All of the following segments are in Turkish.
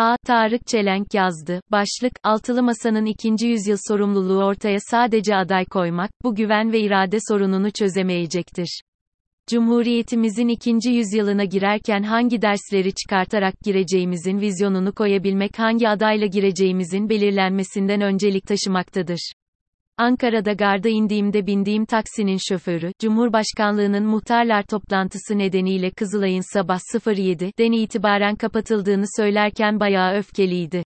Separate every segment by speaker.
Speaker 1: A. Tarık Çelenk yazdı. Başlık, Altılı Masa'nın ikinci yüzyıl sorumluluğu ortaya sadece aday koymak, bu güven ve irade sorununu çözemeyecektir. Cumhuriyetimizin ikinci yüzyılına girerken hangi dersleri çıkartarak gireceğimizin vizyonunu koyabilmek hangi adayla gireceğimizin belirlenmesinden öncelik taşımaktadır. Ankara'da garda indiğimde bindiğim taksinin şoförü, Cumhurbaşkanlığının muhtarlar toplantısı nedeniyle Kızılay'ın sabah 07'den itibaren kapatıldığını söylerken bayağı öfkeliydi.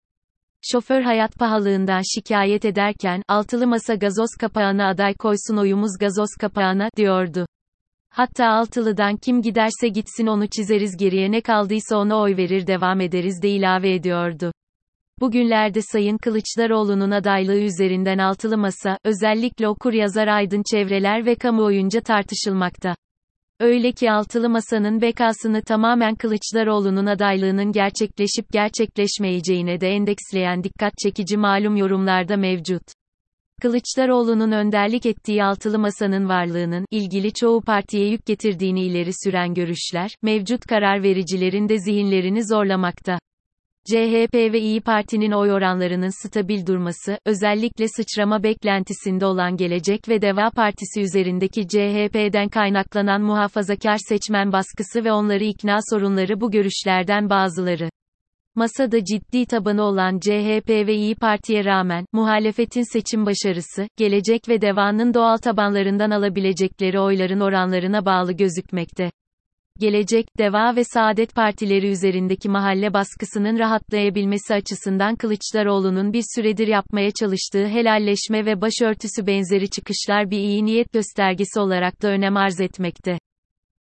Speaker 1: Şoför hayat pahalılığından şikayet ederken, altılı masa gazoz kapağına aday koysun oyumuz gazoz kapağına, diyordu. Hatta altılıdan kim giderse gitsin onu çizeriz geriye ne kaldıysa ona oy verir devam ederiz de ilave ediyordu. Bugünlerde Sayın Kılıçdaroğlu'nun adaylığı üzerinden altılı masa, özellikle okur yazar aydın çevreler ve kamuoyunca tartışılmakta. Öyle ki altılı masanın bekasını tamamen Kılıçdaroğlu'nun adaylığının gerçekleşip gerçekleşmeyeceğine de endeksleyen dikkat çekici malum yorumlarda mevcut. Kılıçdaroğlu'nun önderlik ettiği altılı masanın varlığının, ilgili çoğu partiye yük getirdiğini ileri süren görüşler, mevcut karar vericilerin de zihinlerini zorlamakta. CHP ve İyi Parti'nin oy oranlarının stabil durması, özellikle sıçrama beklentisinde olan Gelecek ve Deva Partisi üzerindeki CHP'den kaynaklanan muhafazakar seçmen baskısı ve onları ikna sorunları bu görüşlerden bazıları. Masada ciddi tabanı olan CHP ve İyi Parti'ye rağmen, muhalefetin seçim başarısı, Gelecek ve Deva'nın doğal tabanlarından alabilecekleri oyların oranlarına bağlı gözükmekte. Gelecek, Deva ve Saadet Partileri üzerindeki mahalle baskısının rahatlayabilmesi açısından Kılıçdaroğlu'nun bir süredir yapmaya çalıştığı helalleşme ve başörtüsü benzeri çıkışlar bir iyi niyet göstergesi olarak da önem arz etmekte.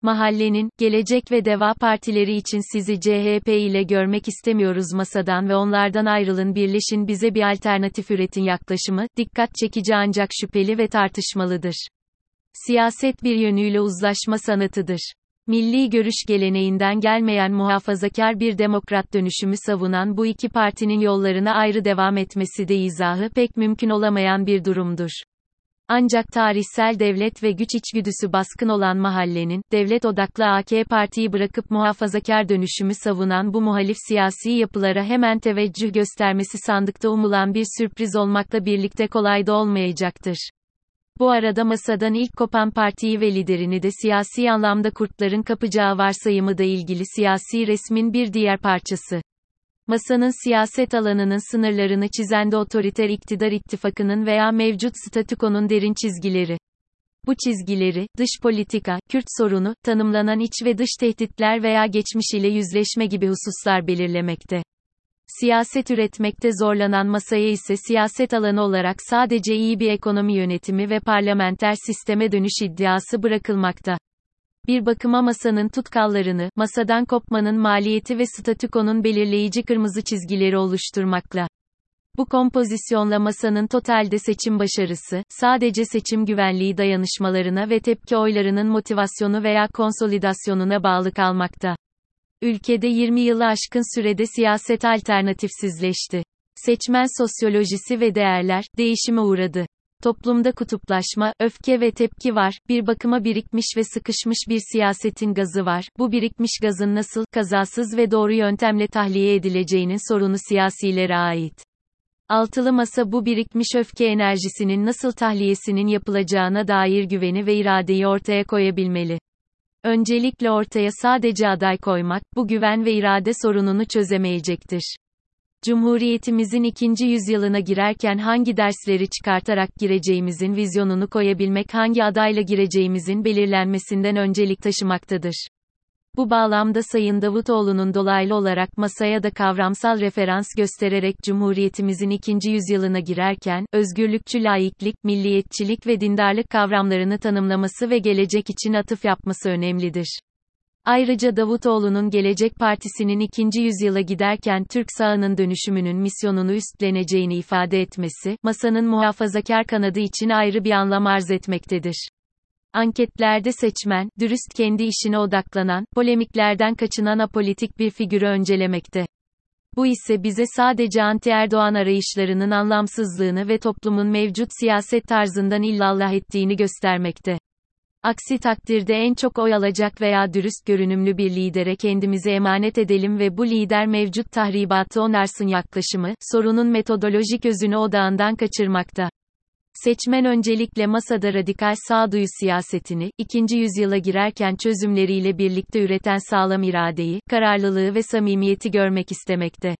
Speaker 1: Mahallenin, Gelecek ve Deva partileri için sizi CHP ile görmek istemiyoruz masadan ve onlardan ayrılın birleşin bize bir alternatif üretin yaklaşımı, dikkat çekici ancak şüpheli ve tartışmalıdır. Siyaset bir yönüyle uzlaşma sanatıdır. Milli görüş geleneğinden gelmeyen muhafazakar bir demokrat dönüşümü savunan bu iki partinin yollarına ayrı devam etmesi de izahı pek mümkün olamayan bir durumdur. Ancak tarihsel devlet ve güç içgüdüsü baskın olan mahallenin, devlet odaklı AK Parti'yi bırakıp muhafazakar dönüşümü savunan bu muhalif siyasi yapılara hemen teveccüh göstermesi sandıkta umulan bir sürpriz olmakla birlikte kolay da olmayacaktır. Bu arada masadan ilk kopan partiyi ve liderini de siyasi anlamda kurtların kapacağı varsayımı da ilgili siyasi resmin bir diğer parçası. Masanın siyaset alanının sınırlarını çizen de otoriter iktidar ittifakının veya mevcut statükonun derin çizgileri. Bu çizgileri, dış politika, Kürt sorunu, tanımlanan iç ve dış tehditler veya geçmiş ile yüzleşme gibi hususlar belirlemekte. Siyaset üretmekte zorlanan masaya ise siyaset alanı olarak sadece iyi bir ekonomi yönetimi ve parlamenter sisteme dönüş iddiası bırakılmakta. Bir bakıma masanın tutkallarını, masadan kopmanın maliyeti ve statükonun belirleyici kırmızı çizgileri oluşturmakla. Bu kompozisyonla masanın totalde seçim başarısı, sadece seçim güvenliği dayanışmalarına ve tepki oylarının motivasyonu veya konsolidasyonuna bağlı kalmakta. Ülkede 20 yılı aşkın sürede siyaset alternatifsizleşti. Seçmen sosyolojisi ve değerler, değişime uğradı. Toplumda kutuplaşma, öfke ve tepki var, bir bakıma birikmiş ve sıkışmış bir siyasetin gazı var, bu birikmiş gazın nasıl, kazasız ve doğru yöntemle tahliye edileceğinin sorunu siyasilere ait. Altılı masa bu birikmiş öfke enerjisinin nasıl tahliyesinin yapılacağına dair güveni ve iradeyi ortaya koyabilmeli. Öncelikle ortaya sadece aday koymak, bu güven ve irade sorununu çözemeyecektir. Cumhuriyetimizin ikinci yüzyılına girerken hangi dersleri çıkartarak gireceğimizin vizyonunu koyabilmek hangi adayla gireceğimizin belirlenmesinden öncelik taşımaktadır. Bu bağlamda Sayın Davutoğlu'nun dolaylı olarak masaya da kavramsal referans göstererek Cumhuriyetimizin ikinci yüzyılına girerken, özgürlükçü laiklik, milliyetçilik ve dindarlık kavramlarını tanımlaması ve gelecek için atıf yapması önemlidir. Ayrıca Davutoğlu'nun Gelecek Partisi'nin ikinci yüzyıla giderken Türk sağının dönüşümünün misyonunu üstleneceğini ifade etmesi, masanın muhafazakar kanadı için ayrı bir anlam arz etmektedir. Anketlerde seçmen, dürüst kendi işine odaklanan, polemiklerden kaçınan apolitik bir figürü öncelemekte. Bu ise bize sadece anti-Erdoğan arayışlarının anlamsızlığını ve toplumun mevcut siyaset tarzından illallah ettiğini göstermekte. Aksi takdirde en çok oy alacak veya dürüst görünümlü bir lidere kendimizi emanet edelim ve bu lider mevcut tahribatı onarsın yaklaşımı, sorunun metodolojik özünü odağından kaçırmakta. Seçmen öncelikle masada radikal sağduyu siyasetini, ikinci yüzyıla girerken çözümleriyle birlikte üreten sağlam iradeyi, kararlılığı ve samimiyeti görmek istemekte.